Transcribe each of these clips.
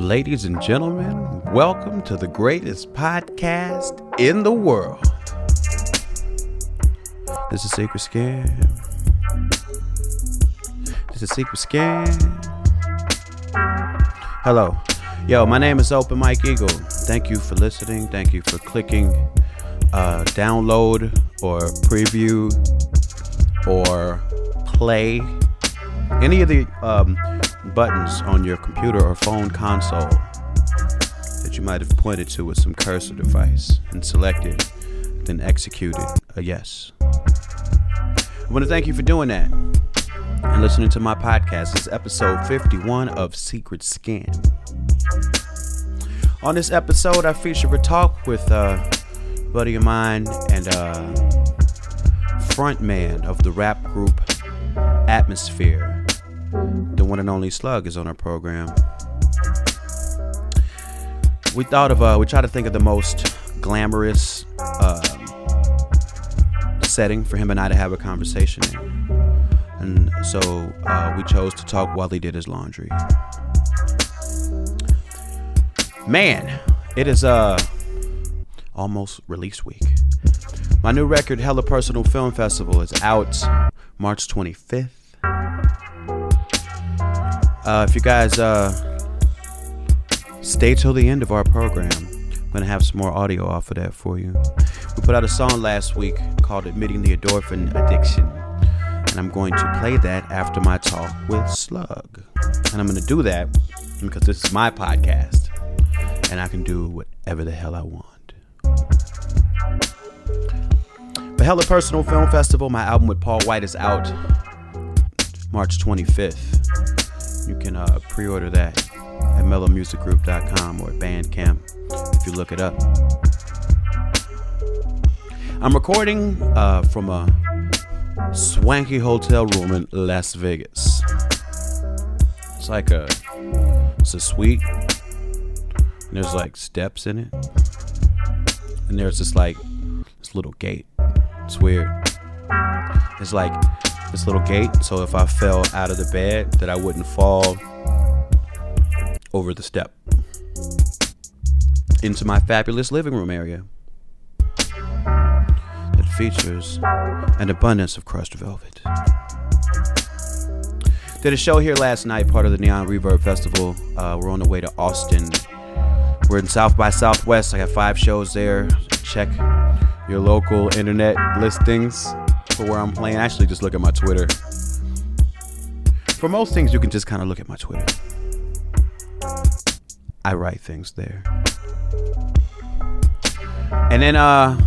Ladies and gentlemen, welcome to the greatest podcast in the world. This is Secret Skin. This is Secret Skin. Hello. Yo, my name is Open Mike Eagle. Thank you for listening. Thank you for clicking uh, download or preview or play any of the um, buttons on your computer or phone console that you might have pointed to with some cursor device and selected, then executed a yes. I want to thank you for doing that and listening to my podcast. Is episode 51 of Secret Skin. On this episode, I feature a talk with a buddy of mine and uh, frontman of the rap group Atmosphere. The one and only Slug is on our program. We thought of, uh, we tried to think of the most glamorous uh, setting for him and I to have a conversation in. And so uh, we chose to talk while he did his laundry. Man, it is uh almost release week. My new record, Hella Personal Film Festival, is out March 25th. Uh, if you guys uh, stay till the end of our program, I'm gonna have some more audio off of that for you. We put out a song last week called "Admitting the Endorphin Addiction," and I'm going to play that after my talk with Slug. And I'm gonna do that because this is my podcast, and I can do whatever the hell I want. The Hella Personal Film Festival, my album with Paul White is out March 25th. You can uh, pre order that at mellowmusicgroup.com or Bandcamp if you look it up. I'm recording uh, from a swanky hotel room in Las Vegas. It's like a, it's a suite. And there's like steps in it. And there's this like, this little gate. It's weird. It's like this little gate, so if I fell out of the bed, that I wouldn't fall over the step into my fabulous living room area that features an abundance of crushed velvet. Did a show here last night, part of the Neon Reverb Festival. Uh, we're on the way to Austin. We're in South by Southwest. I got five shows there. Check your local internet listings for where I'm playing. Actually, just look at my Twitter. For most things, you can just kind of look at my Twitter. I write things there. And then uh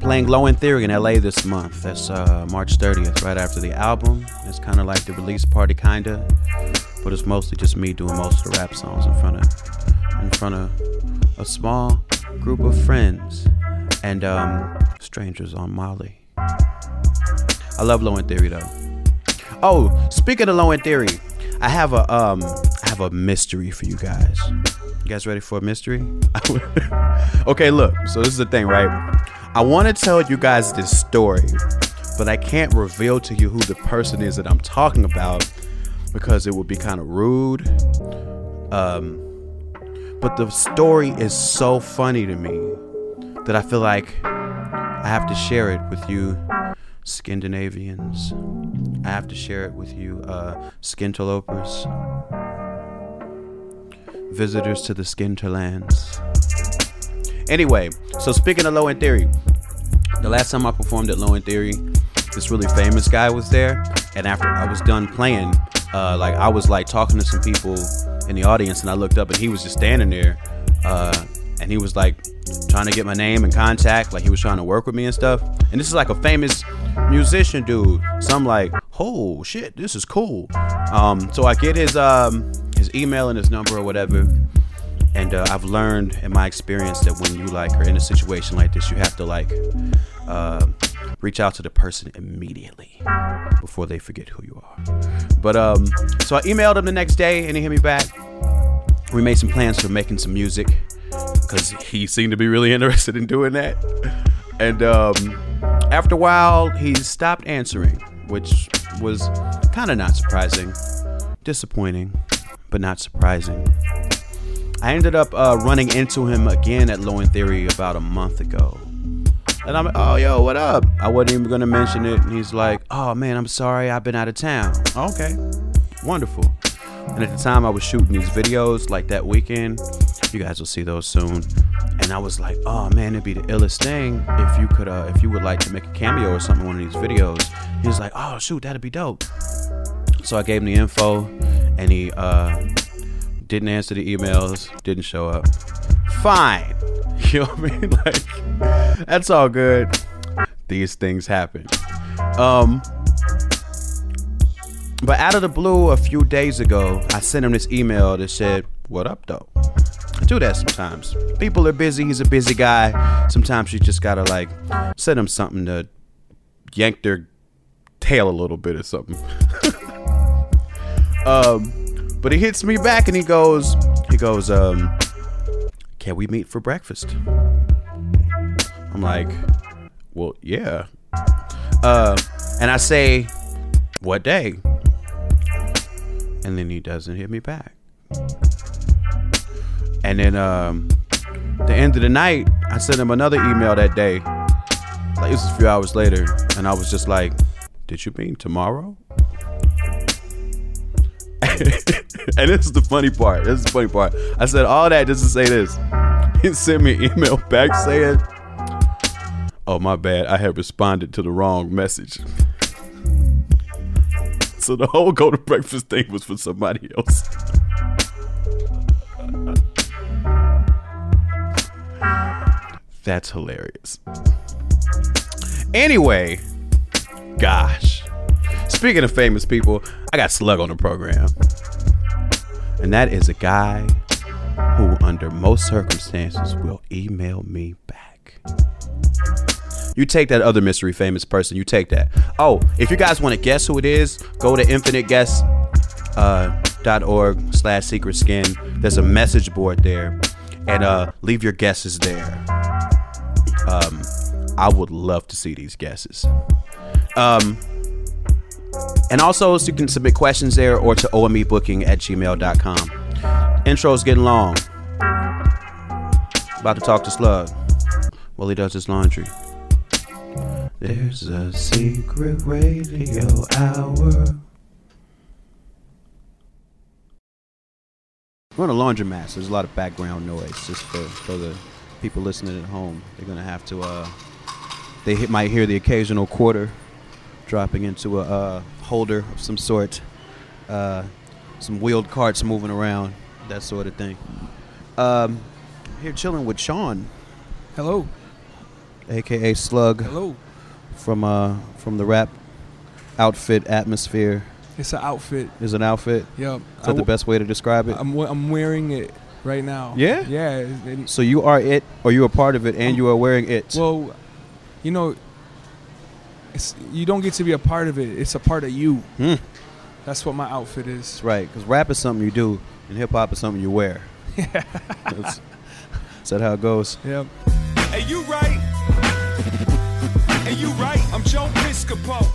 playing Low End Theory in LA this month. That's uh March 30th, right after the album. It's kind of like the release party kinda, but it's mostly just me doing most of the rap songs in front of in front of a small group of friends and um strangers on Molly. I love Low End Theory though. Oh, speaking of Low End Theory, I have a um I have a mystery for you guys. You guys ready for a mystery? okay, look. So this is the thing, right? I want to tell you guys this story, but I can't reveal to you who the person is that I'm talking about because it would be kind of rude. Um, but the story is so funny to me that I feel like I have to share it with you, Scandinavians. I have to share it with you, uh, skinterlopers visitors to the Skinterlands. Anyway, so speaking of Low End Theory, the last time I performed at Low End Theory, this really famous guy was there, and after I was done playing, uh, like I was like talking to some people in the audience, and I looked up, and he was just standing there, uh, and he was like trying to get my name and contact, like he was trying to work with me and stuff. And this is like a famous musician dude, so I'm like, oh shit, this is cool. Um, so I get his um his email and his number or whatever. And uh, I've learned in my experience that when you like are in a situation like this, you have to like uh, reach out to the person immediately before they forget who you are. But um, so I emailed him the next day, and he hit me back. We made some plans for making some music because he seemed to be really interested in doing that. And um, after a while, he stopped answering, which was kind of not surprising, disappointing but not surprising. I ended up uh, running into him again at Low End Theory about a month ago. And I'm like, oh, yo, what up? I wasn't even going to mention it. And he's like, oh, man, I'm sorry. I've been out of town. Okay. Wonderful. And at the time, I was shooting these videos like that weekend. You guys will see those soon. And I was like, oh, man, it'd be the illest thing if you could, uh, if you would like to make a cameo or something in one of these videos. He was like, oh, shoot, that'd be dope. So I gave him the info, and he uh, didn't answer the emails, didn't show up. Fine. You know what I mean? Like, that's all good. These things happen. Um, but out of the blue, a few days ago, I sent him this email that said, What up, though? I do that sometimes. People are busy. He's a busy guy. Sometimes you just gotta, like, send him something to yank their tail a little bit or something. um, but he hits me back and he goes, he goes, um, can we meet for breakfast? I'm like, well, yeah. Uh, and I say, what day? And then he doesn't hit me back. And then, um, the end of the night, I sent him another email that day. Like, this was a few hours later. And I was just like, did you mean tomorrow? and this is the funny part. This is the funny part. I said all that just to say this. He sent me an email back saying, Oh, my bad. I have responded to the wrong message. So the whole go to breakfast thing was for somebody else. That's hilarious. Anyway, gosh. Speaking of famous people, I got Slug on the program. And that is a guy who, under most circumstances, will email me back. You take that other mystery famous person, you take that. Oh, if you guys want to guess who it is, go to infiniteguest.org uh, slash secret skin. There's a message board there. And uh, leave your guesses there. Um, I would love to see these guesses. Um, and also, so you can submit questions there or to omebooking at gmail.com. Intro's getting long. About to talk to Slug while he does his laundry. There's a secret radio hour. We're on a laundromat, so there's a lot of background noise just for, for the people listening at home. They're gonna have to uh, they hit, might hear the occasional quarter dropping into a uh, holder of some sort, uh, some wheeled carts moving around, that sort of thing. Um, here chilling with Sean, Hello. Aka Slug, Hello. from uh, from the rap outfit Atmosphere. It's an outfit. Is an outfit. Yep. Is that the best way to describe it? I'm, we- I'm wearing it right now. Yeah? Yeah. and- So you are it, or you are part of it, and you are wearing it. well, you know, it's, you don't get to be a part of it. It's a part of you. Hmm. That's what my outfit is. That's right, because rap is something you do, and hip hop is something you wear. That's, is that how it goes? Yep. Hey, you right. You right. I'm Joe Piscopo.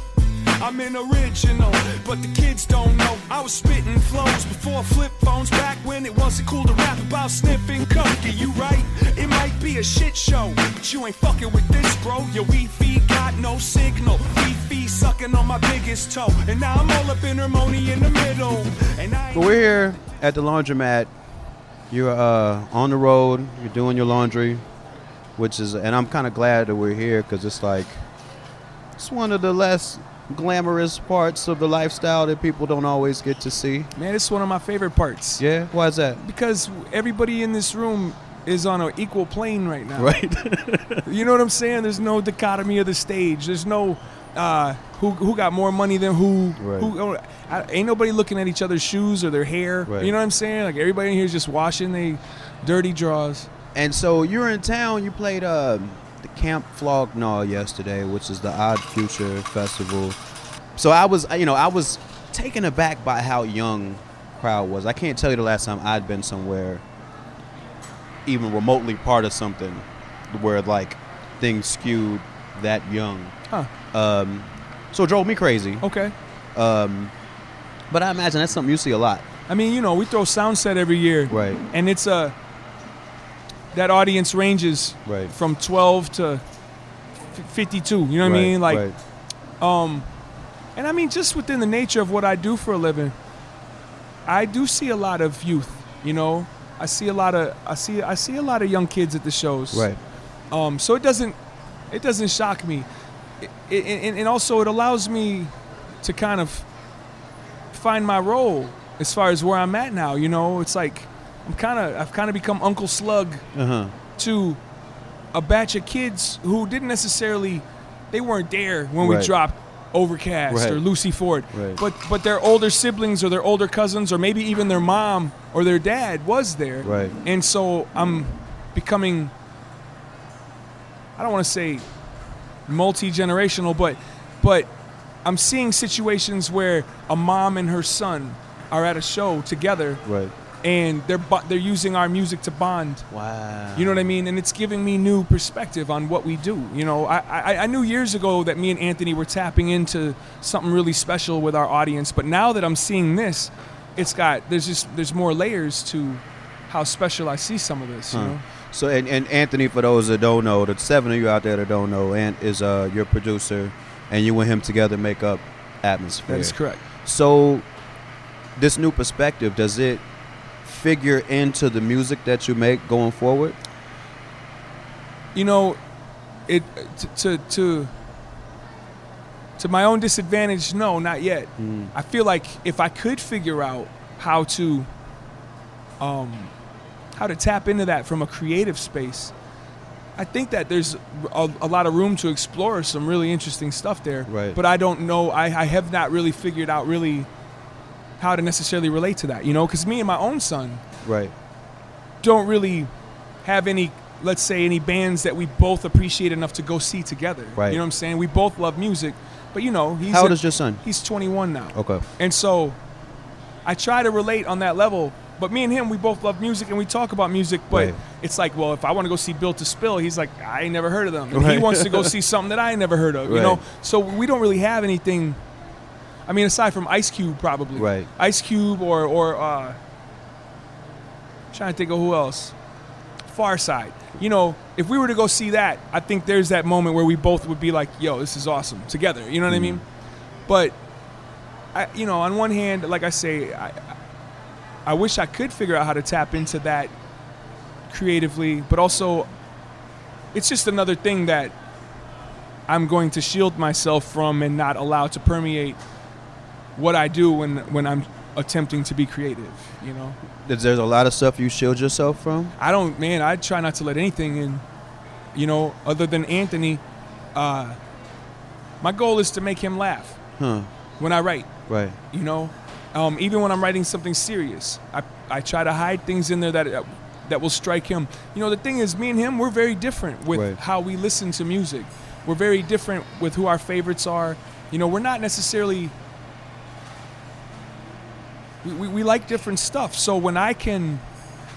I'm an original, but the kids don't know. I was spitting flows before flip phones, back when it wasn't cool to rap about sniffing coke. Yeah, you right. It might be a shit show, but you ain't fucking with this, bro. Your Wi-Fi got no signal. Wi-Fi sucking on my biggest toe, and now I'm all up in harmony in the middle. And I. But we're here at the laundromat. You're uh, on the road. You're doing your laundry, which is, and I'm kind of glad that we're here because it's like, it's one of the less glamorous parts of the lifestyle that people don't always get to see. Man, it's one of my favorite parts. Yeah, why is that? Because everybody in this room is on an equal plane right now. Right. You know what I'm saying? There's no dichotomy of the stage. There's no uh, who who got more money than who. Right. Who oh, I, ain't nobody looking at each other's shoes or their hair. Right. You know what I'm saying? Like everybody in here is just washing they dirty drawers. and so you're in town. You played uh, the Camp Flog Gnaw yesterday, which is the Odd Future Festival. So I was, you know, I was taken aback by how young crowd was. I can't tell you the last time I'd been somewhere, even remotely part of something, where like things skewed that young. Huh. Um, so it drove me crazy. Okay. Um, but I imagine that's something you see a lot. I mean, you know, we throw Soundset every year, Right. And it's a that audience ranges Right. from 12 to 52. You know what I mean? Like, right. um, and I mean, just within the nature of what I do for a living, I do see a lot of youth. You know, I see a lot of I see I see a lot of young kids at the shows. right. Um, so it doesn't it doesn't shock me, it, it, and, and also it allows me to kind of find my role as far as where I'm at now. You know, it's like I'm kind of I've kind of become Uncle Slug Uh huh. to a batch of kids who didn't necessarily they weren't there when we dropped Overcast Right. or Lucy Ford. Right. But but their older siblings or their older cousins or maybe even their mom or their dad was there. Right. And so I'm becoming I don't want to say multi-generational but but I'm seeing situations where a mom and her son are at a show together Right. And they're they're using our music to bond Wow. you know what I mean? And it's giving me new perspective on what we do. You know, I, I, I knew years ago that me and Anthony were tapping into something really special with our audience, but now that I'm seeing this, it's got there's just there's more layers to how special I see some of this. You know, So and, and Anthony, for those that don't know, the seven of you out there that don't know, Ant is uh, your producer, and you and him together make up atmosphere. that is correct. So, this new perspective does it figure into the music that you make going forward? You know, it to to to, to my own disadvantage. No, not yet. Mm. I feel like if I could figure out how to um, how to tap into that from a creative space, I think that there's a, a lot of room to explore some really interesting stuff there. Right. But I don't know. I, I have not really figured out really how to necessarily relate to that. You know, because me and my own son Right. don't really have any let's say any bands that we both appreciate enough to go see together Right. you know what i'm saying we both love music but you know he's How old a- is your son? he's 21 now Okay. and so i try to relate on that level but me and him we both love music and we talk about music but Right. it's like well if i want to go see built to spill he's like i ain't never heard of them and he wants to go see something that i ain't never heard of you know so we don't really have anything i mean aside from ice cube probably. Right. ice cube or or uh trying to think of who else. Pharcyde. You know if we were to go see that i think there's that moment where we both would be like yo this is awesome together you know what i mean? But I, you know on one hand like i say I, I wish i could figure out how to tap into that creatively but also it's just another thing that i'm going to shield myself from and not allow to permeate what i do when when i'm attempting to be creative you know Is there a lot of stuff you shield yourself from? I don't, man. I try not to let anything in. You know, other than Anthony. Uh, my goal is to make him laugh Huh. when I write. Right. You know, um, even when I'm writing something serious, I, I try to hide things in there that uh, that will strike him. You know, the thing is, me and him, we're very different with Right. how we listen to music. We're very different with who our favorites are. You know, we're not necessarily. We, we, we like different stuff. So when I can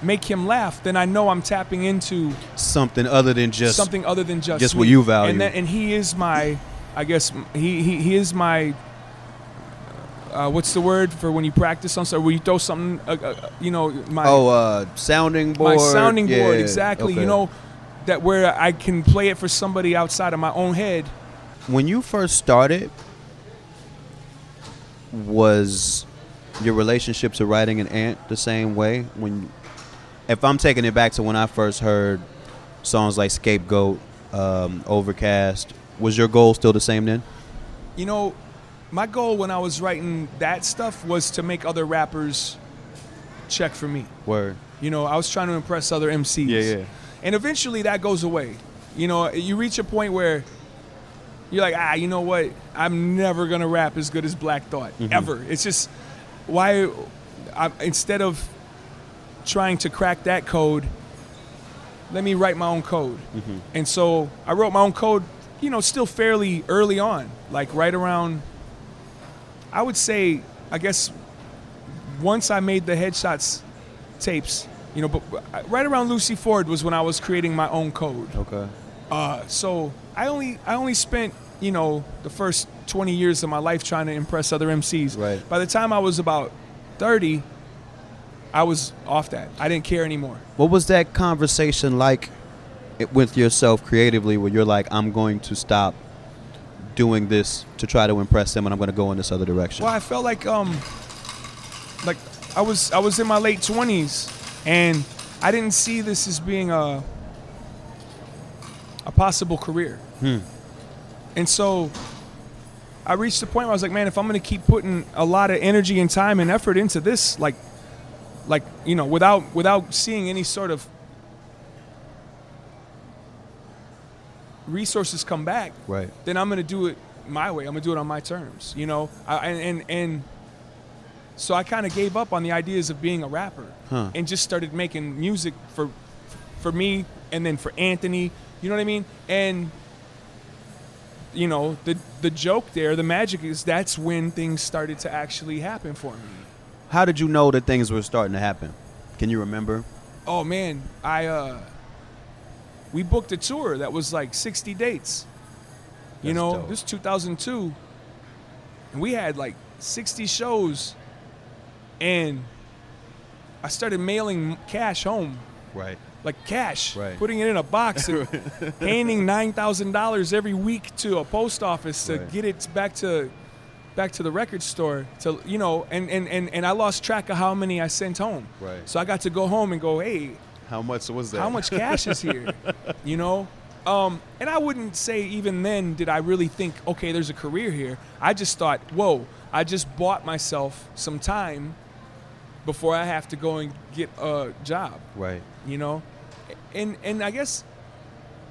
make him laugh, then I know I'm tapping into Something other than just something other than just just me. what you value. And, that, and he is my, I guess he he, he is my. Uh, what's the word for when you practice on something? Where you throw something, uh, uh, you know, my Oh, uh, sounding board. my sounding board Yeah, exactly. okay. You know, that where I can play it for somebody outside of my own head. when you first started, was your relationship to writing an ant the same way? When, if I'm taking it back to when I first heard songs like Scapegoat, um, Overcast, was your goal still the same then? You know, my goal when I was writing that stuff was to make other rappers check for me. Word. You know, I was trying to impress other MCs. Yeah. And eventually that goes away. You know, you reach a point where you're like, ah, you know what? I'm never gonna rap as good as Black Thought ever. It's just why I, instead of trying to crack that code, let me write my own code. And so I wrote my own code. You know, still fairly early on, like right around. I would say, I guess, once I made the headshots tapes, you know, but right around Lucy Ford was when I was creating my own code. Okay. Uh, so I only I only spent you know the first 20 years of my life trying to impress other MCs. Right. By the time I was about 30, I was off that. I didn't care anymore. What was that conversation like with yourself creatively where you're like, I'm going to stop doing this to try to impress them and I'm going to go in this other direction? Well, I felt like um like I was I was in my late 20s and I didn't see this as being a a possible career. Hmm. And so I reached the point where I was like, man, if I'm going to keep putting a lot of energy and time and effort into this like like, you know, without without seeing any sort of resources come back, Right. then I'm gonna do it my way. I'm gonna do it on my terms, you know. I, and and and so I kind of gave up on the ideas of being a rapper Huh. and just started making music for for me and then for Anthony. You know what I mean? And you know the the joke there, the magic is that's when things started to actually happen for me. How did you know that things were starting to happen? Can you remember? Oh man, I uh we booked a tour that was like 60 dates. You know, dope. this is 2002 and we had like 60 shows and I started mailing cash home, Right. Like cash, Right. putting it in a box and handing $9,000 every week to a post office to Right. get it back to back to the record store to you know and, and, and, and I lost track of how many I sent home. Right. So I got to go home and go, hey, How much was that? how much cash is here? You know? Um, and I wouldn't say even then did I really think, okay, there's a career here. I just thought, whoa, I just bought myself some time before I have to go and get a job, Right. you know? And and I guess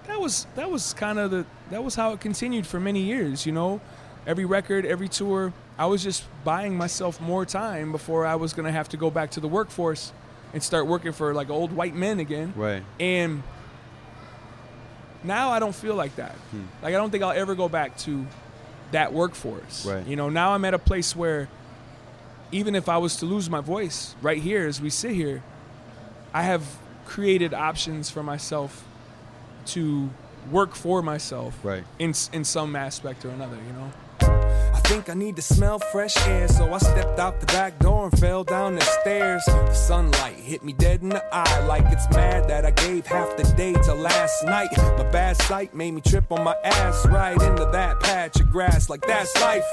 that was that was kind of the that was how it continued for many years, you know? Every record, every tour, I was just buying myself more time before I was going to have to go back to the workforce and start working for like old white men again. Right. And now I don't feel like that. Hmm. Like I don't think I'll ever go back to that workforce. Right. You know, now I'm at a place where even if I was to lose my voice right here as we sit here, I have created options for myself to work for myself Right. in in some aspect or another, you know. I think I need to smell fresh air, so I stepped out the back door and fell down the stairs. The sunlight hit me dead in the eye, like it's mad that I gave half the day to last night. My bad sight made me trip on my ass right into that patch of grass, like that's life.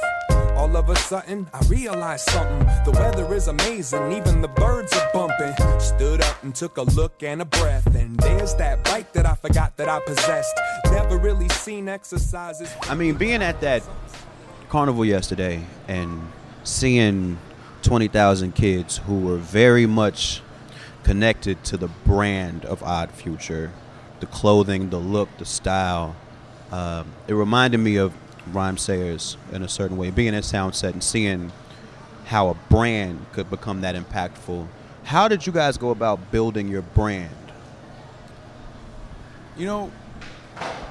All of a sudden, I realized something. The weather is amazing, even the birds are bumping. Stood up and took a look and a breath, and there's that bike that I forgot that I possessed. Never really seen exercises. I mean, being at that carnival yesterday and seeing 20,000 kids who were very much connected to the brand of Odd Future, the clothing, the look, the style. Um, it reminded me of Rhymesayers in a certain way, being at Soundset and seeing how a brand could become that impactful. How did you guys go about building your brand? You know,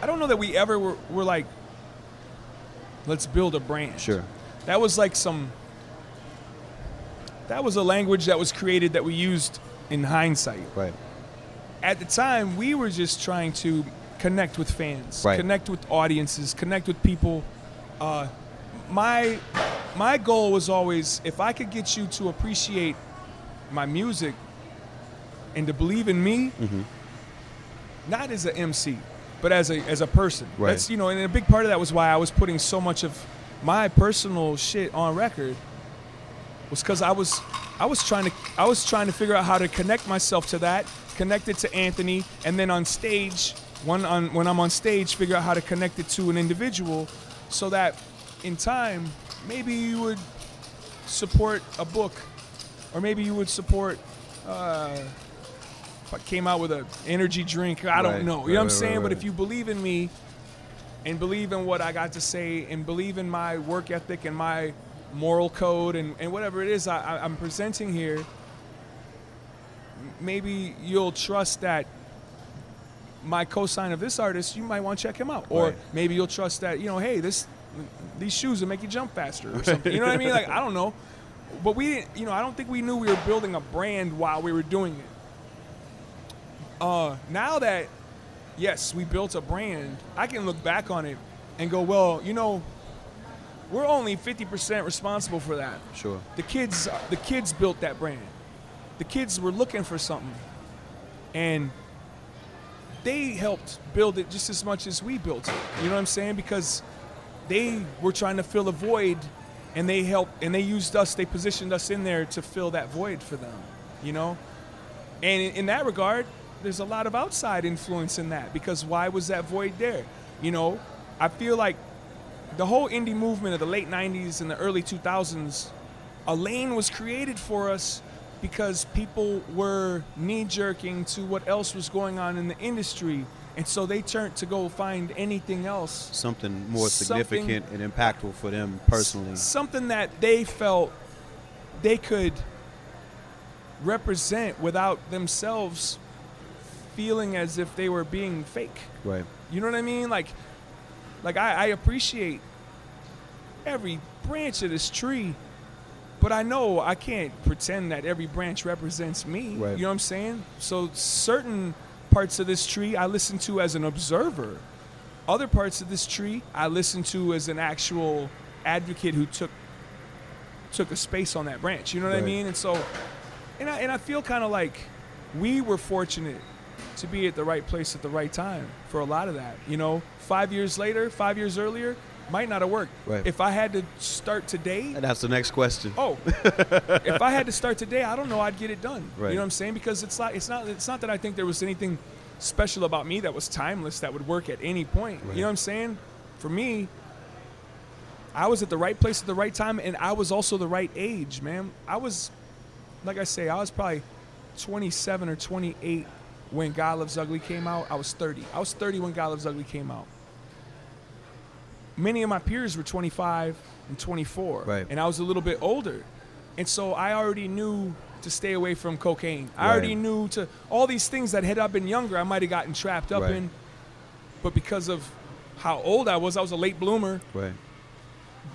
I don't know that we ever were, were like, let's build a brand. Sure. That was like some. That was a language that was created that we used in hindsight. Right. At the time, we were just trying to connect with fans, Right. connect with audiences, connect with people. Uh, my my goal was always if I could get you to appreciate my music and to believe in me, Mm-hmm. not as an MC, but as a as a person. Right. That's you know, and a big part of that was why I was putting so much of my personal shit on record was because I was I was trying to I was trying to figure out how to connect myself to that, connect it to Anthony, and then on stage, when on when I'm on stage, figure out how to connect it to an individual, so that in time maybe you would support a book, or maybe you would support. Uh, if I came out with an energy drink, I don't know. You know right, what I'm saying? right, But if you believe in me and believe in what I got to say and believe in my work ethic and my moral code and, and whatever it is I, I'm presenting here, maybe you'll trust that my cosign of this artist, you might want to check him out. Or Right. maybe you'll trust that, you know, hey, this these shoes will make you jump faster or something. You know what I mean? Like, I don't know. But we didn't, you know, I don't think we knew we were building a brand while we were doing it. Uh, now that, yes, we built a brand, I can look back on it and go, well, you know, we're only 50% responsible for that. Sure. The kids, the kids built that brand. the kids were looking for something, and they helped build it just as much as we built it. You know what I'm saying? Because they were trying to fill a void, and they helped, and they used us. They positioned us in there to fill that void for them. You know, and in, that regard, there's a lot of outside influence in that because why was that void there? You know, I feel like the whole indie movement of the late 90s and the early 2000s, a lane was created for us because people were knee jerking to what else was going on in the industry. And so they turned to go find anything else. Something more significant something, and impactful for them personally. Something that they felt they could represent without themselves feeling as if they were being fake. Right. You know what I mean? Like, like I, I appreciate every branch of this tree, but I know I can't pretend that every branch represents me. Right. You know what I'm saying? So certain parts of this tree I listen to as an observer. Other parts of this tree I listen to as an actual advocate who took took a space on that branch. You know what right. I mean? And so and I and I feel kind of like we were fortunate to be at the right place at the right time for a lot of that. You know, five years later, five years earlier, might not have worked. Right. If I had to start today, and that's the next question. Oh, if I had to start today, I don't know I'd get it done. Right. You know what I'm saying? Because it's not it's not it's not that I think there was anything special about me that was timeless that would work at any point. Right. You know what I'm saying? For me, I was at the right place at the right time, and I was also the right age, man. I was, like I say, I was probably 27 or 28 when God Loves Ugly came out. I was 30. I was 30 when God Loves Ugly came out. Many of my peers were 25 and 24. Right. And I was a little bit older. And so I already knew to stay away from cocaine. I Right. already knew to all these things that had I been younger, I might have gotten trapped up Right. in. But because of how old I was, I was a late bloomer. Right.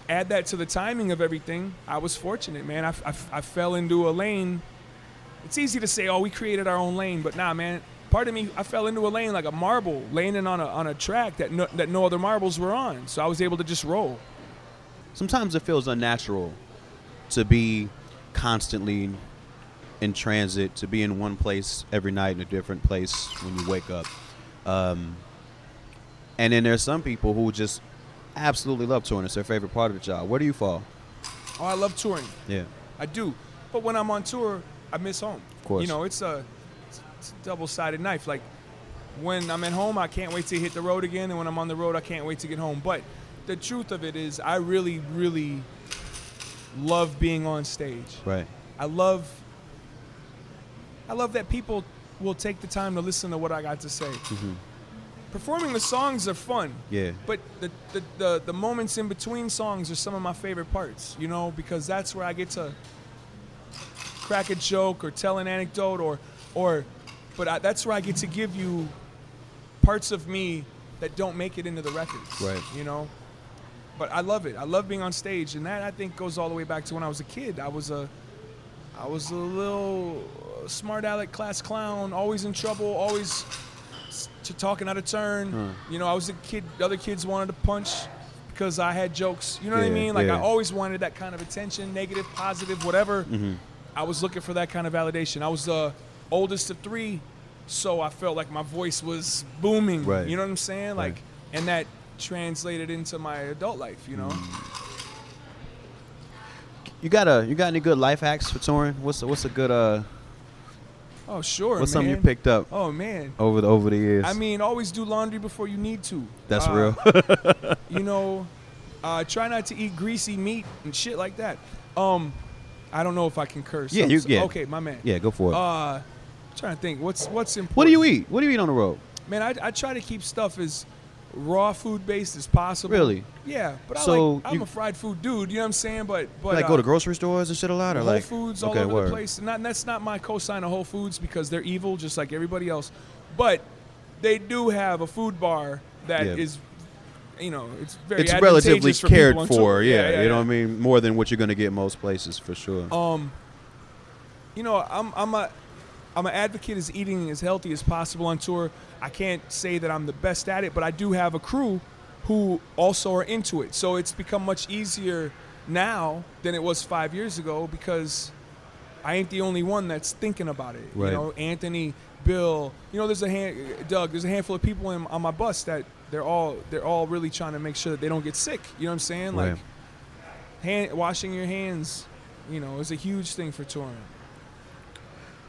Add that to the timing of everything. I was fortunate, man. I, I, I fell into a lane it's easy to say, oh, we created our own lane, but nah, man. Part of me, I fell into a lane like a marble, landing on a on a track that no, that no other marbles were on. So I was able to just roll. Sometimes it feels unnatural to be constantly in transit, to be in one place every night in a different place when you wake up. Um, and then there's some people who just absolutely love touring. It's their favorite part of the job. Where do you fall? Oh, I love touring. Yeah. I do. But when I'm on tour, I miss home. Of course. You know, it's a, it's a double-sided knife. Like when I'm at home, I can't wait to hit the road again, and when I'm on the road, I can't wait to get home. But the truth of it is, I really, really love being on stage. Right. I love. I love that people will take the time to listen to what I got to say. Mm-hmm. Performing the songs are fun. Yeah. But the, the, the, the moments in between songs are some of my favorite parts, you know, because that's where I get to crack a joke or tell an anecdote or or but I, that's where I get to give you parts of me that don't make it into the records. Right. You know. But I love it. I love being on stage, and that I think goes all the way back to when I was a kid. I was a, I was a little smart aleck class clown, always in trouble, always s- t- talking out of turn. You know, I was a kid. Other kids wanted to punch because I had jokes. You know what I mean? Like yeah. I always wanted that kind of attention, negative, positive, whatever. Mm-hmm. I was looking for that kind of validation. I was the oldest of three, so I felt like my voice was booming. Right. You know what I'm saying? Like, Right. and that translated into my adult life. You know. You got a you got any good life hacks for touring? What's a, what's a good uh Oh sure. what's man. something you picked up Oh man. over the over the years? I mean, always do laundry before you need to. that's Uh, real. you know, uh, try not to eat greasy meat and shit like that. Um, I don't know if I can curse. Yeah, you- so- yeah. Okay, my man. yeah, go for it. Uh, trying to think. What's what's important? what do you eat? What do you eat on the road? Man, I, I try to keep stuff as raw food based as possible. Really? Yeah, but I So like, I'm you- a fried food dude. You know what I'm saying? But but like uh, go to grocery stores and shit a lot, or Whole like Foods all okay, over word. the place. And, not, and that's not my cosign of Whole Foods because they're evil, just like everybody else. But they do have a food bar that is, Yeah. you know, it's very It's relatively for cared for, tour. yeah, You know what I mean? More than what you're gonna get most places for sure. Um, you know, I'm I'm a I'm an advocate as eating as healthy as possible on tour. I can't say that I'm the best at it, but I do have a crew who also are into it. So it's become much easier now than it was five years ago because I ain't the only one that's thinking about it. Right. You know, Anthony, Bill. You know, there's a hand, Doug. There's a handful of people in, on my bus that they're all they're all really trying to make sure that they don't get sick. You know what I'm saying? Right. Like, hand washing your hands. You know, is a huge thing for touring.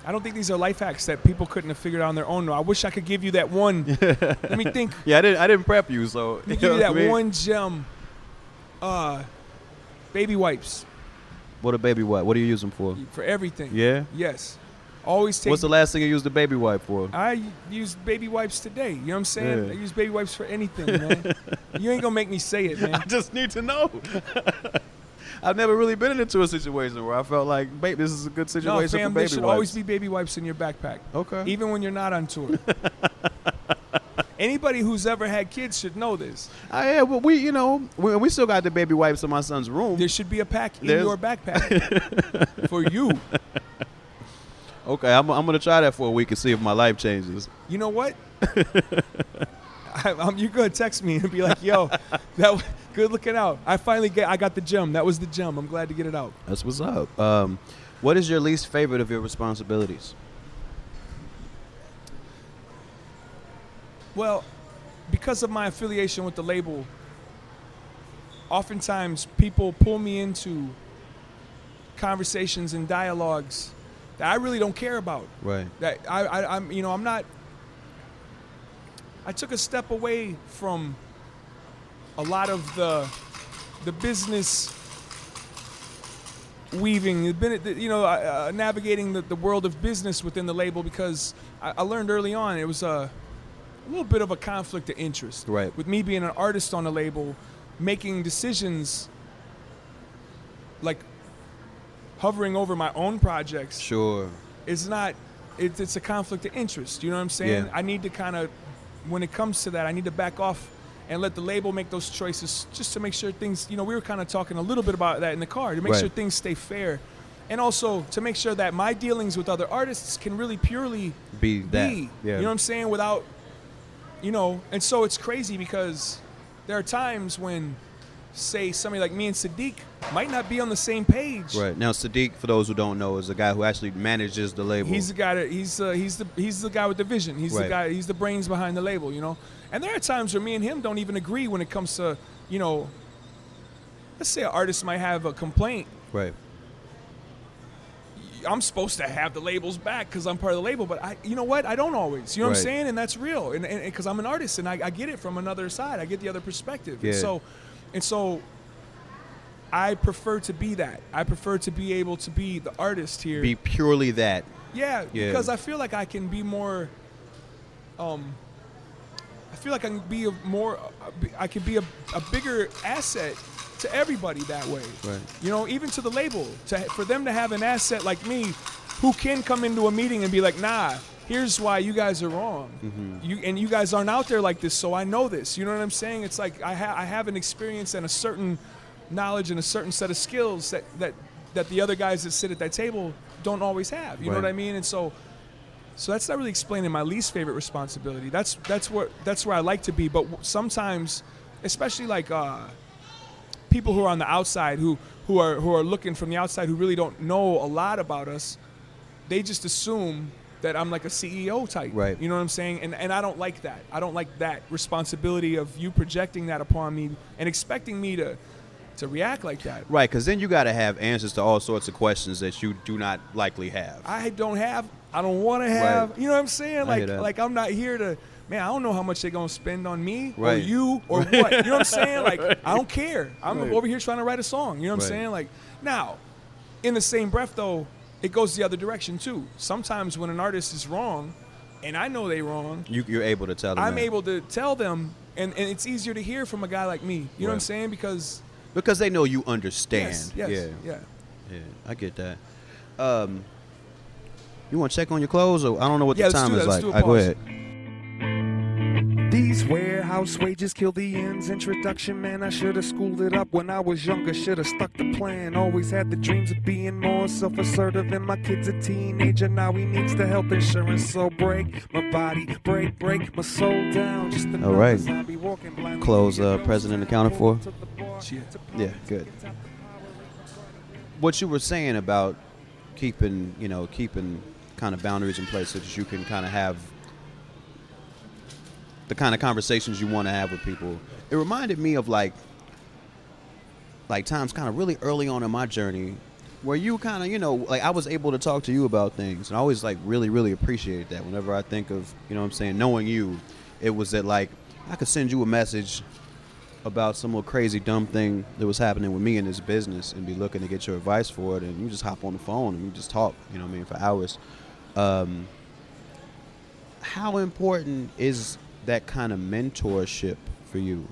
I don't think these are life hacks that people couldn't have figured out on their own. I wish I could give you that one. let me think. Yeah, I didn't. I didn't prep you, so Let me give you that one gem. Uh, baby wipes What a baby wipe. What do you use them for? for everything. Yeah. Yes. Always take. What's the last thing you used the baby wipe for? I use baby wipes today. You know what I'm saying? Yeah. I use baby wipes for anything, man. you ain't gonna make me say it, man. I just need to know. I've never really been into a situation where I felt like, babe, this is a good No, situation fam, for baby there should wipes. always be baby wipes in your backpack, okay. even when you're not on tour. Anybody who's ever had kids should know this. I, yeah, but we, you know, we, we still got the baby wipes in my son's room. There should be a pack in There's- your backpack for you. Okay, I'm, I'm gonna try that for a week and see if my life changes. You know what? I, I'm, you're gonna text me and be like, "Yo, that w- good looking out." I finally get. I got the gem. That was the gem. I'm glad to get it out. That's what's up. Um, what is your least favorite of your responsibilities? Well, because of my affiliation with the label, oftentimes people pull me into conversations and dialogues that I really don't care about. Right. That I, I I'm, you know, I'm not. I took a step away from a lot of the the business weaving, you know, uh, navigating the, the world of business within the label because I, I learned early on it was a, a little bit of a conflict of interest. Right. With me being an artist on the label, making decisions like hovering over my own projects Sure. it's not it's, it's a conflict of interest you know what i'm saying Yeah. i need to kind of when it comes to that i need to back off and let the label make those choices just to make sure things you know we were kind of talking a little bit about that in the car to make Right. sure things stay fair and also to make sure that my dealings with other artists can really purely Be that. be Yeah. you know what i'm saying without you know and so it's crazy because there are times when say somebody like me and Siddiq might not be on the same page Right now, Siddiq, for those who don't know, is the guy who actually manages the label. He's the guy that he's uh, he's the he's the guy with the vision. He's the guy. He's the brains behind the label. You know. And there are times where me and him don't even agree when it comes to you know. Let's say an artist might have a complaint. right. I'm supposed to have the labels back because I'm part of the label, but I, you know what? I don't always. You know what I'm saying? And that's real. And because I'm an artist and I, I get it from another side. I get the other perspective. And Yeah. so, and so. I prefer to be that. I prefer to be able to be the artist here. Be purely that. Yeah, Yeah. because I feel like I can be more. Um, I feel like I can be a more. I can be a, a bigger asset to everybody that way. Right. You know, even to the label, to for them to have an asset like me, who can come into a meeting and be like, "Nah, here's why you guys are wrong. Mm-hmm. You and you guys aren't out there like this, so I know this. You know what I'm saying? It's like I, ha- I have an experience and a certain knowledge and a certain set of skills that that that the other guys that sit at that table don't always have. You know what I mean? And so. So that's not really explaining my least favorite responsibility. That's that's what that's where I like to be. But sometimes, especially like uh, people who are on the outside, who who are who are looking from the outside, who really don't know a lot about us, they just assume that I'm like a CEO type. Right. You know what I'm saying? And and I don't like that. I don't like that responsibility of you projecting that upon me and expecting me to to react like that. Right, because then you got to have answers to all sorts of questions that you do not likely have. I don't have. I don't want to have. Right. You know what I'm saying? Like, like I'm not here to. Man, I don't know how much they're gonna spend on me or you or what. You know what I'm saying? Like, I don't care. I'm Right. over here trying to write a song. You know what I'm saying? Like, now, in the same breath though, it goes the other direction too. Sometimes when an artist is wrong, and I know they wrong, You, you're able to tell them. I'm that. able to tell them, and, and it's easier to hear from a guy like me. You know what I'm saying? Because because they know you understand. yes, yes, yeah, yeah. yeah, I get that. Um, you want to check on your clothes, or I don't know what Yeah, the time is like. do a All right, go ahead. These warehouse wages kill the ends. Introduction, man, I should have schooled it up when I was younger. Should have stuck to plan. Always had the dreams of being more self assertive. And my kid's a teenager. Now he needs the health insurance. So break my body, break, break my soul down. Just the All right. numbers, I'll be walking blindly. Clothes, uh, president accounted for? Yeah, good. What you were saying about keeping you know keeping kind of boundaries in place so that you can kind of have the kind of conversations you want to have with people. It reminded me of like like times kind of really early on in my journey where you kind of you know like I was able to talk to you about things and I always like really really appreciate that whenever I think of you know what I'm saying knowing you it was that like I could send you a message about some little crazy dumb thing that was happening with me in this business and be looking to get your advice for it and you just hop on the phone and you just talk you know what I mean for hours um, how important is that kind of mentorship for you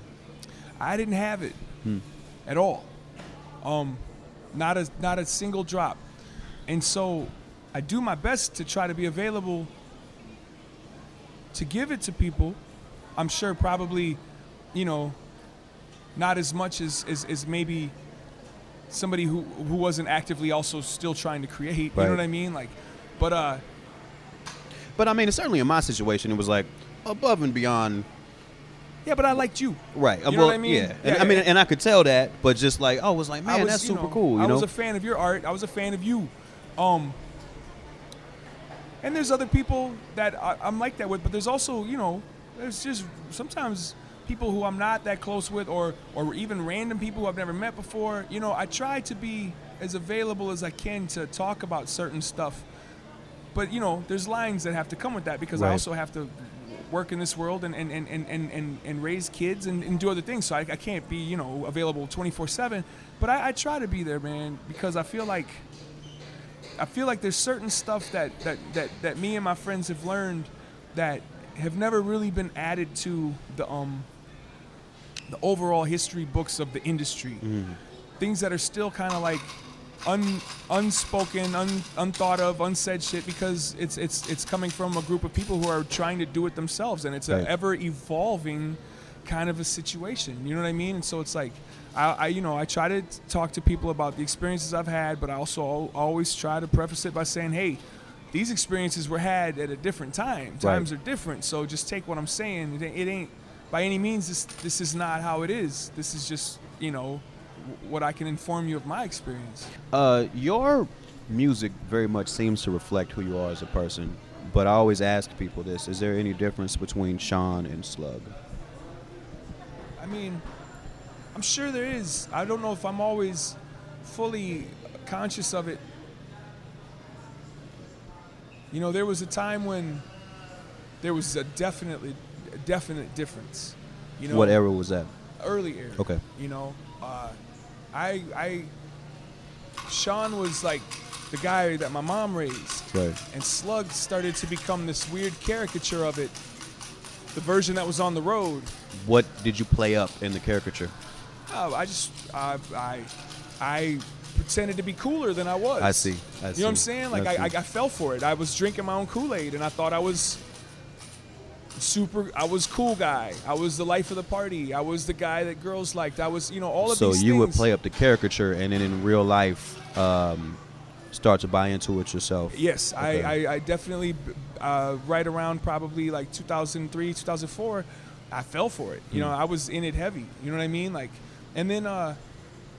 I didn't have it Hmm. at all. Um, not a not a single drop, and so I do my best to try to be available to give it to people. I'm sure probably, you know, not as much as as, as maybe somebody who who wasn't actively also still trying to create. You know what I mean? Like, but uh, but I mean certainly in my situation it was like above and beyond yeah, but I liked you. Right. You know well, what I mean? Yeah. And, Yeah, I mean, yeah. and I could tell that, but just like, oh, it was like, man, was, that's super know, cool. You I know. was a fan of your art. I was a fan of you. Um, and there's other people that I, I'm like that with, but there's also, you know, there's just sometimes people who I'm not that close with, or or even random people who I've never met before. You know, I try to be as available as I can to talk about certain stuff. But you know, there's lines that have to come with that because I also have to work in this world and and, and, and, and, and, raise kids and, and do other things. So I, I can't be, you know, available 24 7. But I, I try to be there, man, because I feel like I feel like there's certain stuff that, that, that, that me and my friends have learned that have never really been added to the um the overall history books of the industry. Mm. Things that are still kind of like un, unspoken, un, unthought of, unsaid shit because it's it's it's coming from a group of people who are trying to do it themselves, and it's Right. an ever evolving kind of a situation. You know what I mean? And so it's like. I, I, you know, I try to talk to people about the experiences I've had, but I also always try to preface it by saying, "Hey, these experiences were had at a different time. Times are different, so just take what I'm saying. It ain't by any means this this is not how it is. This is just you know what I can inform you of my experience. Uh, your music very much seems to reflect who you are as a person. But I always ask people this: Is there any difference between Sean and Slug? I mean, I'm sure there is. I don't know if I'm always fully conscious of it. You know, there was a time when there was a definitely definite difference. You know, what era was that? early era. Okay. You know, uh, I I Sean was like the guy that my mom raised, Right. and Slug started to become this weird caricature of it. The version that was on the road. What did you play up in the caricature? Oh, I just I I I pretended to be cooler than I was. I see. I You know what. I'm saying? Like I I, I. I fell for it. I was drinking my own Kool Aid, and I thought I was super. I was cool guy. I was the life of the party. I was the guy that girls liked. I was, you know, all of So these you would play up the caricature, and then in real life, um, start to buy into it yourself. Yes, Okay. I, I, I definitely, uh, right around probably like 2003, 2004, I fell for it. You know, Hmm. I was in it heavy. You know what I mean? Like, and then, uh,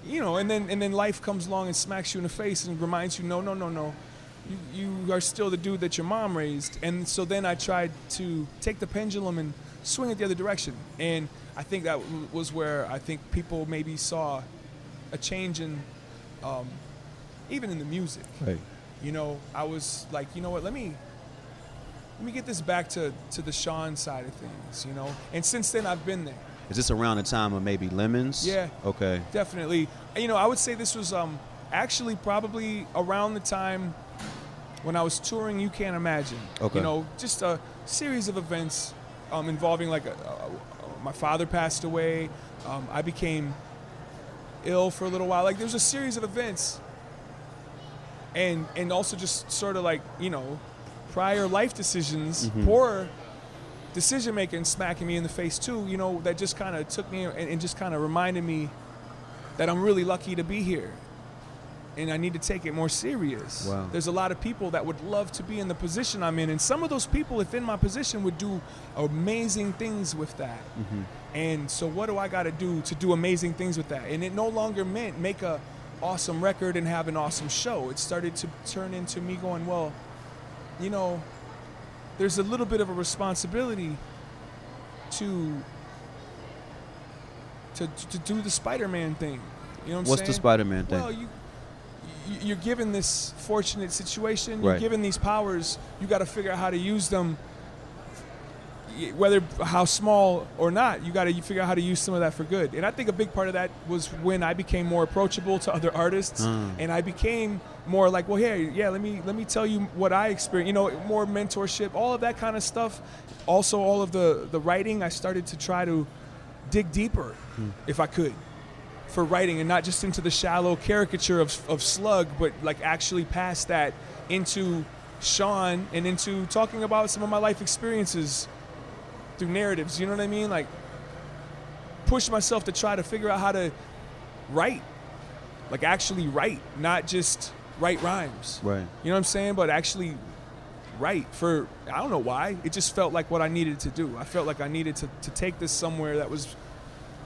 you know, and then and then life comes along and smacks you in the face and reminds you, no, no, no, no, you, you are still the dude that your mom raised. And so then I tried to take the pendulum and swing it the other direction. And I think that was where I think people maybe saw a change in, um, even in the music Right. you know, I was like, you know what, let me let me get this back to, to the Sean side of things, you know. And since then I've been there. Is this around the time of maybe Lemons? Yeah. Okay. Definitely. You know, I would say this was um actually probably around the time when I was touring You Can't Imagine. Okay. You know, just a series of events um, involving like a, a, my father passed away. Um, I became ill for a little while. Like there's a series of events and and also just sort of like, you know, prior life decisions, poor decision making smacking me in the face too, you know, that just kind of took me and, and just kind of reminded me that I'm really lucky to be here. And I need to take it more serious. Wow. There's a lot of people that would love to be in the position I'm in, and some of those people, if in my position, would do amazing things with that. Mm-hmm. And so, what do I got to do to do amazing things with that? And it no longer meant make a awesome record and have an awesome show. It started to turn into me going, well, you know, there's a little bit of a responsibility to to, to do the Spider-Man thing. You know what I'm What's saying? the Spider-Man thing? Well, you- you're given this fortunate situation. Right. You're given these powers. You got to figure out how to use them. Whether how small or not, you got to figure out how to use some of that for good. And I think a big part of that was when I became more approachable to other artists, Mm. and I became more like, well, here, yeah, let me let me tell you what I experienced. You know, more mentorship, all of that kind of stuff. Also, all of the the writing, I started to try to dig deeper, if I could for writing and not just into the shallow caricature of, of Slug, but like actually past that into Sean and into talking about some of my life experiences through narratives. You know what I mean? Like push myself to try to figure out how to write, like actually write, not just write rhymes. Right. You know what I'm saying? But actually write for I don't know why. It just felt like what I needed to do. I felt like I needed to, to take this somewhere that was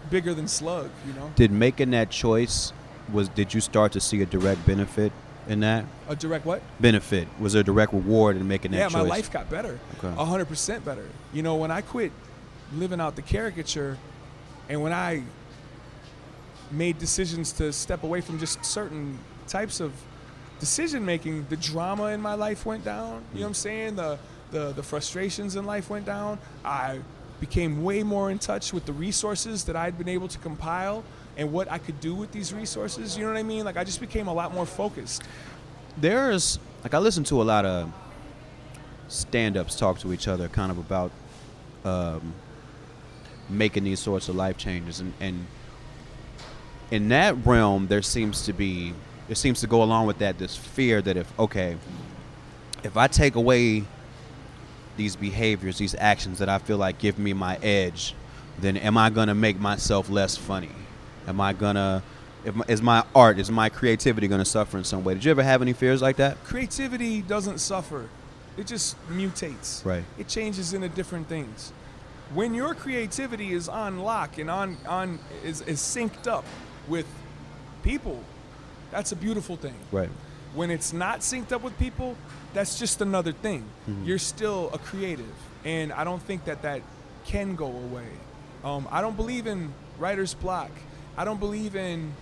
bigger than Slug, you know? Did making that choice was did you start to see a direct benefit in that? A direct what? Benefit was there a direct reward in making that yeah, choice? my life got better. Okay. A hundred percent better. You know, when I quit living out the caricature and when I made decisions to step away from just certain types of decision making, the drama in my life went down. You know what I'm mm. saying? The the the frustrations in life went down. I became way more in touch with the resources that I'd been able to compile and what I could do with these resources. You know what I mean? Like I just became a lot more focused. There's like I listen to a lot of stand-ups talk to each other, kind of about um, making these sorts of life changes, and, and in that realm, there seems to be it seems to go along with that this fear that if okay, if I take away these behaviors, these actions that I feel like give me my edge, then am I gonna make myself less funny? Am I gonna if is my art, is my creativity gonna suffer in some way? Did you ever have any fears like that? creativity doesn't suffer it just mutates Right. it changes into different things when your creativity is on lock and on on is, is synced up with people that's a beautiful thing Right. When it's not synced up with people that's just another thing. You're still a creative and i don't think that that can go away. Um, i don't believe in writer's block. I don't believe in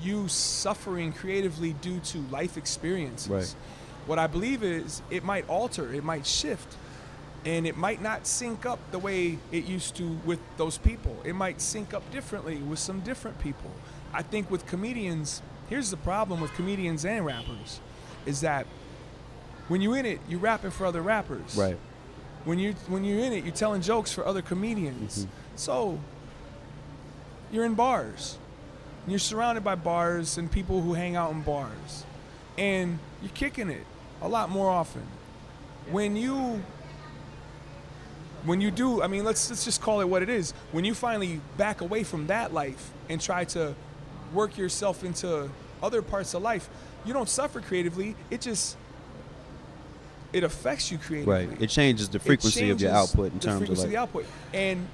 you suffering creatively due to life experiences. Right. what i believe is it might alter it might shift and it might not sync up the way it used to with those people. It might sync up differently with some different people. I think with comedians here's the problem with comedians and rappers is that when you're in it you're rapping for other rappers. Right. when you when you're in it you're telling jokes for other comedians. Mm-hmm. So you're in bars. And you're surrounded by bars and people who hang out in bars. And you're kicking it a lot more often. When you when you do i mean let's let's just call it what it is. When you finally back away from that life and try to work yourself into other parts of life you don't suffer creatively it just it affects you creatively Right. It changes the frequency of your output in the terms frequency of of the output. And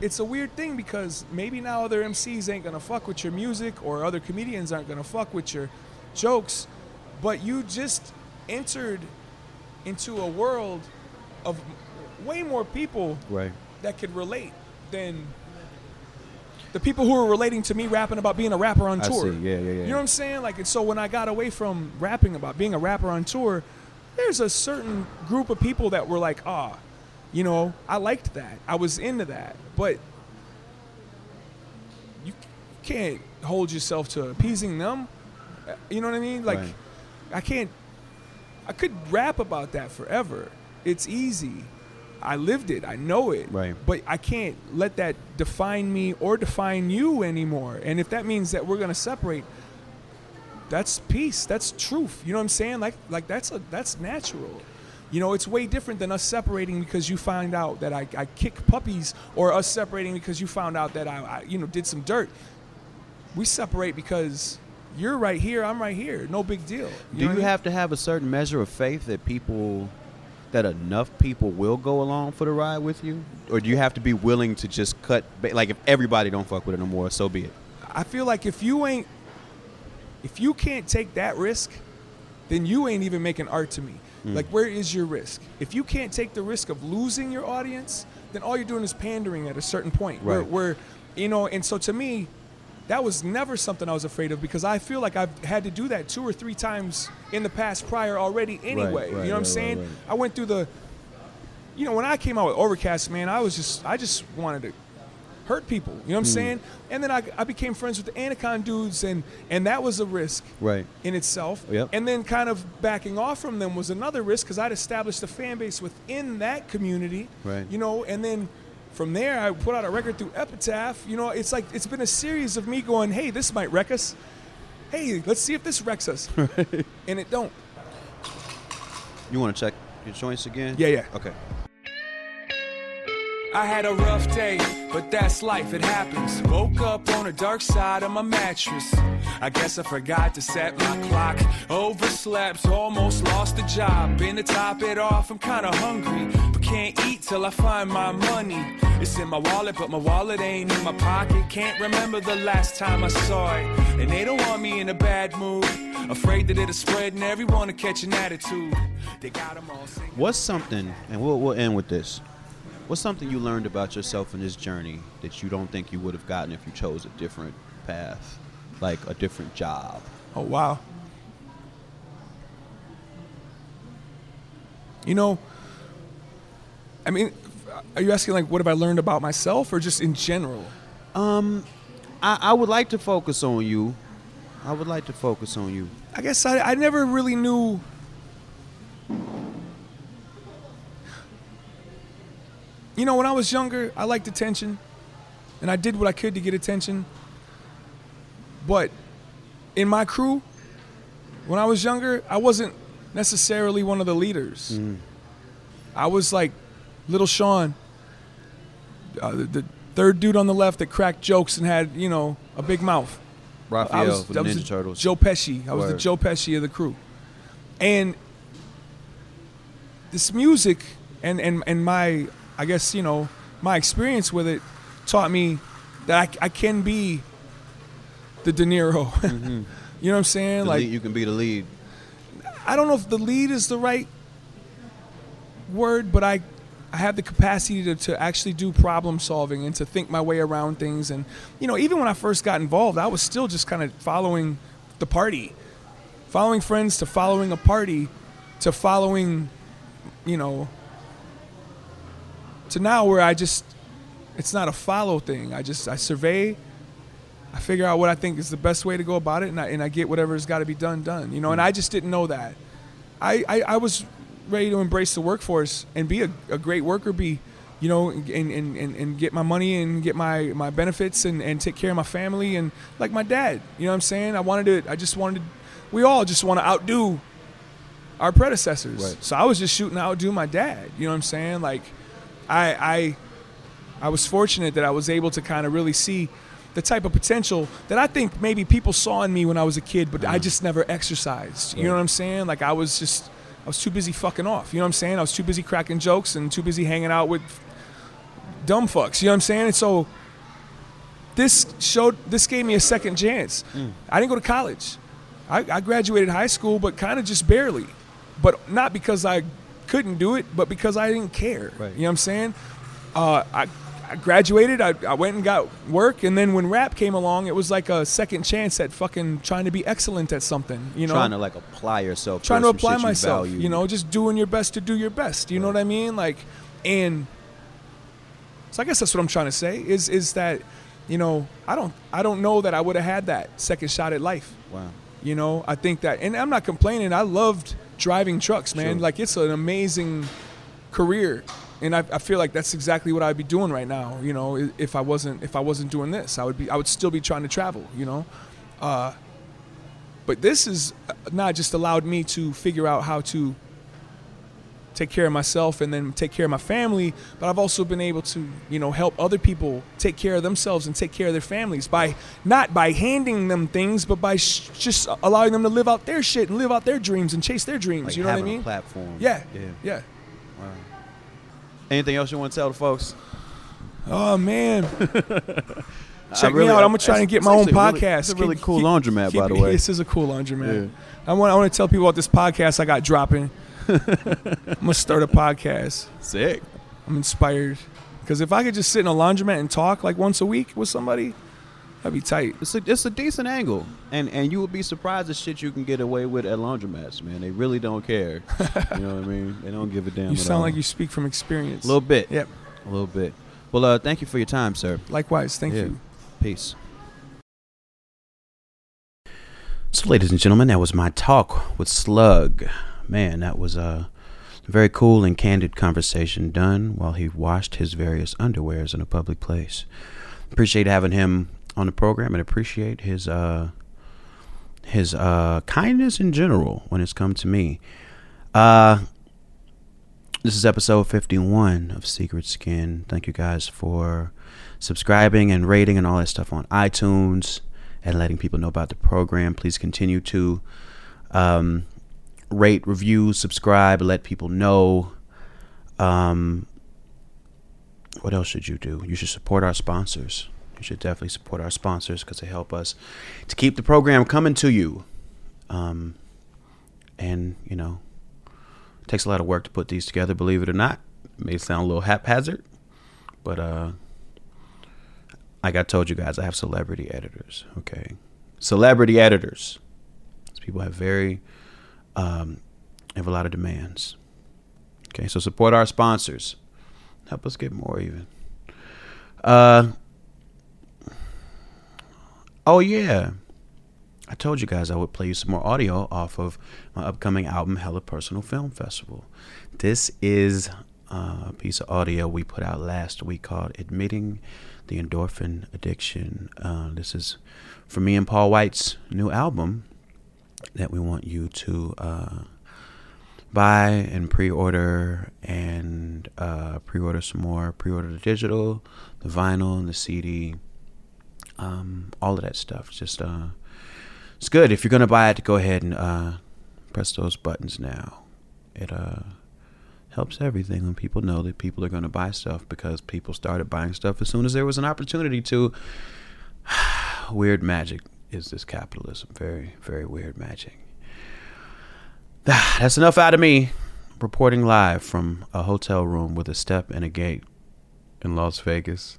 it's a weird thing because maybe now other MCs ain't gonna fuck with your music or other comedians aren't gonna fuck with your jokes, but you just entered into a world of way more people right. that could relate than the people who are relating to me rapping about being a rapper on tour. Yeah, yeah, yeah. You know what I'm saying? Like, and so when I got away from rapping about being a rapper on tour, there's a certain group of people that were like, ah, you know, I liked that. I was into that. But you can't hold yourself to appeasing them. Uh, You know what I mean? Like, Right. I can't, I could rap about that forever. It's easy. I lived it. I know it. Right. But I can't let that define me or define you anymore. And if that means that we're gonna separate, that's peace. That's truth. You know what I'm saying? Like like that's a that's natural. You know, it's way different than us separating because you find out that I, I kick puppies, or us separating because you found out that I, I you know did some dirt. We separate because you're right here, I'm right here. No big deal. Do you I mean? have to have a certain measure of faith that people, that enough people will go along for the ride with you, or do you have to be willing to just cut? Like if everybody don't fuck with it no more, so be it. I feel like if you ain't if you can't take that risk, then you ain't even making art to me. Mm. Like, where is your risk? If you can't take the risk of losing your audience, then all you're doing is pandering at a certain point. Where, Right. where, you know, and so to me, that was never something I was afraid of because I feel like I've had to do that two or three times in the past prior already anyway. right, you know what I'm saying? right, right. I went through the, you know, when I came out with Overcast, man, I was just, I just wanted to hurt people. You know what I'm hmm. saying? And then I, I became friends with the Anticon dudes, and and that was a risk Right. in itself. Yep. And then kind of backing off from them was another risk because I'd established a fan base within that community. Right. You know, and then from there I put out a record through Epitaph. You know, it's like it's been a series of me going, hey, this might wreck us. Hey, let's see if this wrecks us. and it don't. You want to check your joints again? Yeah, yeah. Okay. I had a rough day, but that's life, it happens. Woke up on the dark side of my mattress. I guess I forgot to set my clock. Overslept, almost lost the job. Been to top it off, I'm kinda hungry, but can't eat till I find my money. It's in my wallet, but my wallet ain't in my pocket. Can't remember the last time I saw it. And they don't want me in a bad mood. Afraid that it'll spread and everyone will catch an attitude. They got 'em all singing. What's something, and we'll, we'll end with this. What's something you learned about yourself in this journey that you don't think you would have gotten if you chose a different path, like a different job? Oh wow. You know, I mean, are you asking like what have I learned about myself or just in general? Um, I, I would like to focus on you. I would like to focus on you. I guess I, I never really knew. You know, when I was younger, I liked attention, and I did what I could to get attention. But in my crew, when I was younger, I wasn't necessarily one of the leaders. I was like little Sean, uh, the, the third dude on the left that cracked jokes and had, you know, a big mouth. I Raphael was, from I was Ninja the Turtles. Joe Pesci. I was the Joe Pesci of the crew. And this music and, and, and my, I guess, you know, my experience with it taught me that I, I can be the De Niro. Mm-hmm. you know what I'm saying? The like, lead- you can be the lead. I don't know if the lead is the right word, but I, I have the capacity to, to actually do problem solving and to think my way around things. And, you know, even when I first got involved, I was still just kind of following the party, following friends to following a party to following, you know, to now where I just, it's not a follow thing. I just, I survey, I figure out what I think is the best way to go about it, and I, and I get whatever's got to be done done. You know, and I just didn't know that. I, I, I was ready to embrace the workforce and be a, a great worker, be, you know, and, and, and, and get my money and get my, my benefits and, and take care of my family and like my dad. You know what I'm saying? I wanted to, I just wanted to, we all just want to outdo our predecessors. Right. So I was just shooting to outdo my dad. You know what I'm saying? Like, I, I, I was fortunate that I was able to kind of really see the type of potential that I think maybe people saw in me when I was a kid, but I mm. just never exercised. You know what I'm saying? Like I was just, I was too busy fucking off. You know what I'm saying? I was too busy cracking jokes and too busy hanging out with dumb fucks. You know what I'm saying? And so this showed, this gave me a second chance. Mm. I didn't go to college. I, I graduated high school, but kind of just barely. But not because I couldn't do it, but because I didn't care. Right. You know what I'm saying? Uh, I, I graduated. I, I went and got work, and then when rap came along, it was like a second chance at fucking trying to be excellent at something. You know, trying to like apply yourself. trying to apply shit you myself. You know, just doing your best to do your best. You know what I mean? Like, and so I guess that's what I'm trying to say is is that, you know, I don't I don't know that I would have had that second shot at life. Wow. You know, I think that, and I'm not complaining. I loved driving trucks, man. Sure. Like it's an amazing career, and I, I feel like that's exactly what I'd be doing right now. You know, if I wasn't if I wasn't doing this, I would be I would still be trying to travel. You know, uh, but this has not just allowed me to figure out how to take care of myself and then take care of my family, but I've also been able to, you know, help other people take care of themselves and take care of their families by not by handing them things, but by sh- just allowing them to live out their shit and live out their dreams and chase their dreams. Like you know what I mean? a platform. Yeah, Yeah. yeah. Anything else you want to tell the folks? Oh man, Check really- me out. I'm gonna try and get my own podcast. it's a really Keep- cool keep- laundromat, by the way. This is a cool laundromat. Yeah. I want I want to tell people about this podcast I got dropping. I'm gonna start a podcast. Sick. I'm inspired because if I could just sit in a laundromat and talk like once a week with somebody, that'd be tight. It's a it's a decent angle, and and you would be surprised the shit you can get away with at laundromats, man. They really don't care. you know what I mean? They don't give a damn. You sound all. like you speak from experience. a little bit. Yep. a little bit. Well, uh, thank you for your time, sir. Likewise. Thank Yeah. you. Peace. So, ladies and gentlemen, that was my talk with Slug. Man, that was a very cool and candid conversation done while he washed his various underwears in a public place. Appreciate having him on the program and appreciate his uh his uh kindness in general when it's come to me. Uh this is episode 51 of Secret Skin. Thank you guys for subscribing and rating and all that stuff on iTunes and letting people know about the program. Please continue to um, rate, review, subscribe, let people know. Um, what else should you do? You should support our sponsors. You should definitely support our sponsors because they help us to keep the program coming to you. Um, and, you know, it takes a lot of work to put these together, believe it or not. It may sound a little haphazard, but uh, like I told you guys, I have celebrity editors. Okay, celebrity editors. These people have very um, have a lot of demands. Okay, so support our sponsors. Help us get more even. Uh. Oh yeah. I told you guys I would play you some more audio off of my upcoming album, Hella Personal Film Festival. This is a piece of audio we put out last week called Admitting the Endorphin Addiction. Uh, this is for me and Paul White's new album that we want you to uh, buy and pre order and uh, pre order some more. Pre order the digital, the vinyl, and the CD. Um, all of that stuff. Just uh, it's good if you're gonna buy it. Go ahead and uh, press those buttons now. It uh helps everything when people know that people are gonna buy stuff because people started buying stuff as soon as there was an opportunity to. weird magic is this capitalism. Very very weird magic. That's enough out of me. Reporting live from a hotel room with a step and a gate in Las Vegas.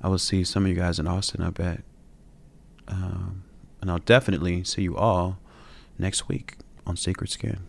I will see some of you guys in Austin, I bet. Um, and I'll definitely see you all next week on Secret Skin.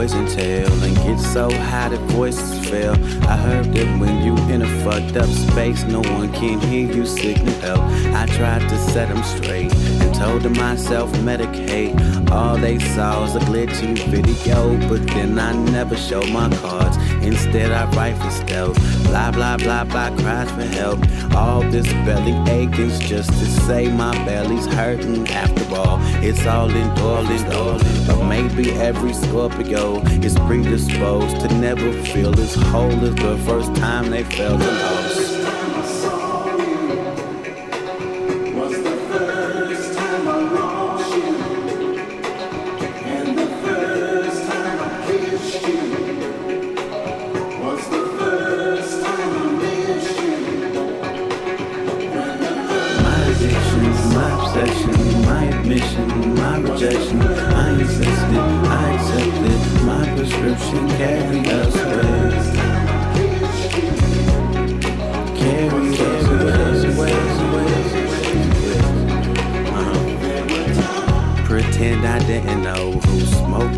Poison tail and get so high that voices fail. I heard that when you in a fucked up space, no one can hear you signal help. I tried to set them straight and told them myself medicate. All they saw was a glitchy video, but then I never show my cards. Instead, I write for stealth. Blah blah blah blah, cries for help. All this belly aching's just to say my belly's hurting. After all, it's all in indulgent, but maybe every Scorpio is predisposed to never feel as whole as the first time they felt the most.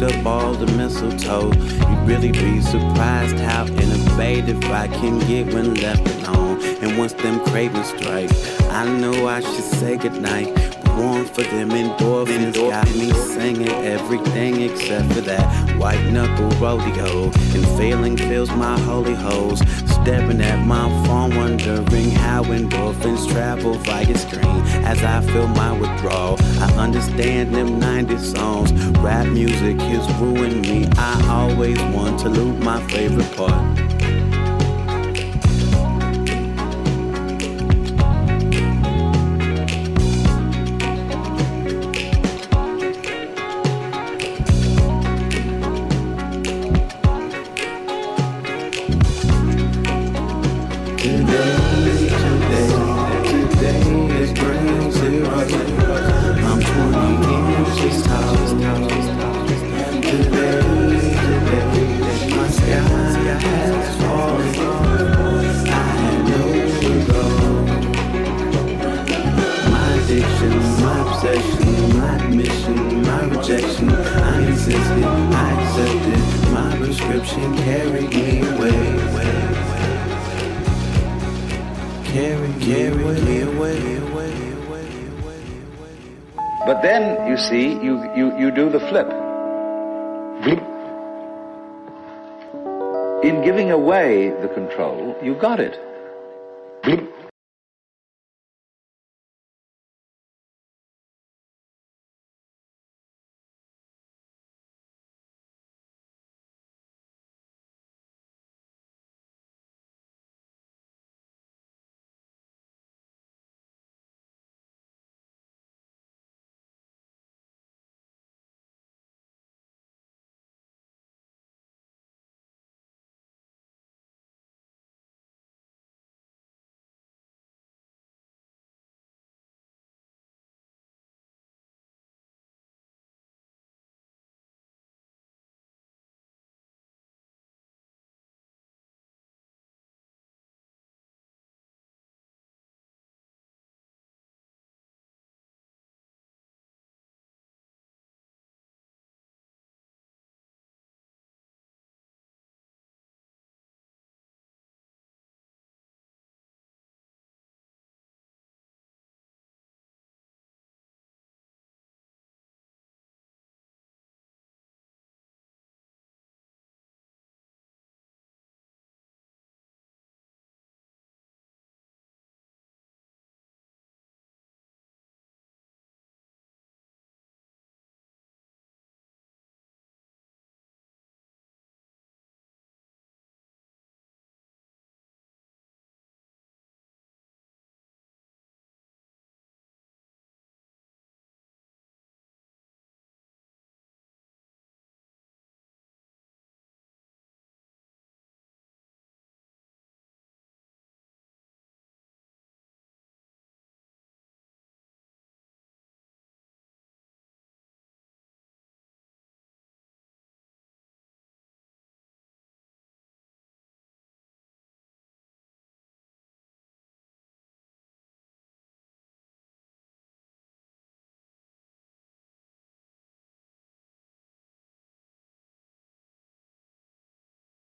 Up all the mistletoe. You'd really be surprised how innovative I can get when left alone. And once them cravings strike, I know I should say goodnight. warm for them endorphins. Got me singing everything except for that white knuckle rodeo. And failing fills my holy holes. Staring at my phone, wondering how endorphins travel via screen. As I feel my withdrawal, I understand them 90 songs. Rap music has ruined me. I always want to loop my favorite part. Giving away the control, you got it.